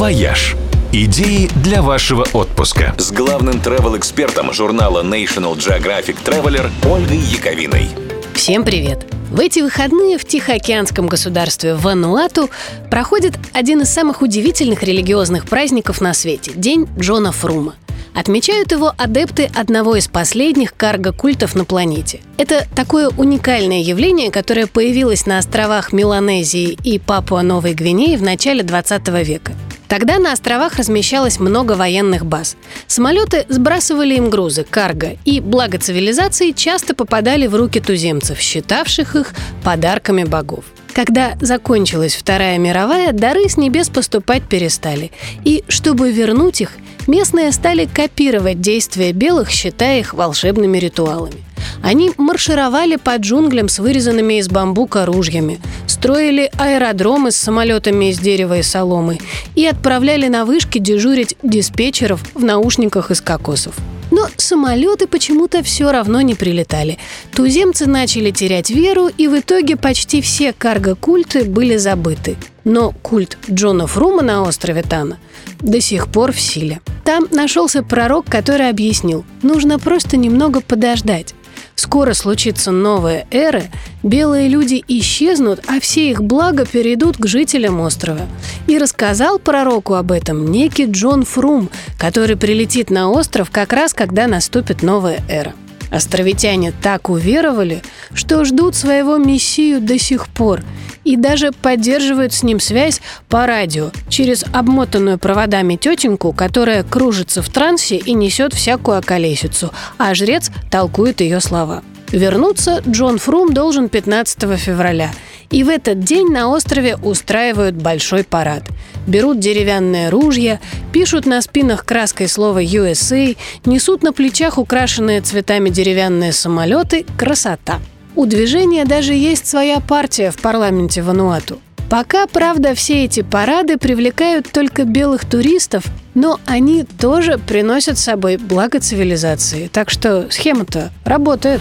«Вояж». Идеи для вашего отпуска. С главным travel-экспертом журнала National Geographic Traveler Ольгой Яковиной. Всем привет! В эти выходные в Тихоокеанском государстве Вануату проходит один из самых удивительных религиозных праздников на свете – День Джона Фрума. Отмечают его адепты одного из последних карго-культов на планете. Это такое уникальное явление, которое появилось на островах Меланезии и Папуа-Новой Гвинеи в начале 20 века. Тогда на островах размещалось много военных баз. Самолеты сбрасывали им грузы, карго, и благо цивилизации часто попадали в руки туземцев, считавших их подарками богов. Когда закончилась Вторая мировая, дары с небес поступать перестали. И чтобы вернуть их, местные стали копировать действия белых, считая их волшебными ритуалами. Они маршировали по джунглям с вырезанными из бамбука ружьями, строили аэродромы с самолетами из дерева и соломы и отправляли на вышки дежурить диспетчеров в наушниках из кокосов. Но самолеты почему-то все равно не прилетали. Туземцы начали терять веру, и в итоге почти все карго-культы были забыты. Но культ Джона Фрума на острове Тана до сих пор в силе. Там нашелся пророк, который объяснил, нужно просто немного подождать. Скоро случится новая эра, белые люди исчезнут, а все их блага перейдут к жителям острова. И рассказал пророку об этом некий Джон Фрум, который прилетит на остров как раз когда наступит новая эра. Островитяне так уверовали, что ждут своего мессию до сих пор и даже поддерживают с ним связь по радио через обмотанную проводами тетеньку, которая кружится в трансе и несет всякую околесицу, а жрец толкует ее слова. Вернуться Джон Фрум должен 15 февраля. И в этот день на острове устраивают большой парад. Берут деревянные ружья, пишут на спинах краской слово USA, несут на плечах украшенные цветами деревянные самолеты. Красота! У движения даже есть своя партия в парламенте Вануату. Пока, правда, все эти парады привлекают только белых туристов, но они тоже приносят с собой благо цивилизации. Так что схема-то работает.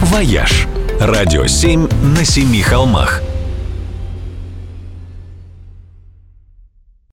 «Вояж». Радио 7 на семи холмах –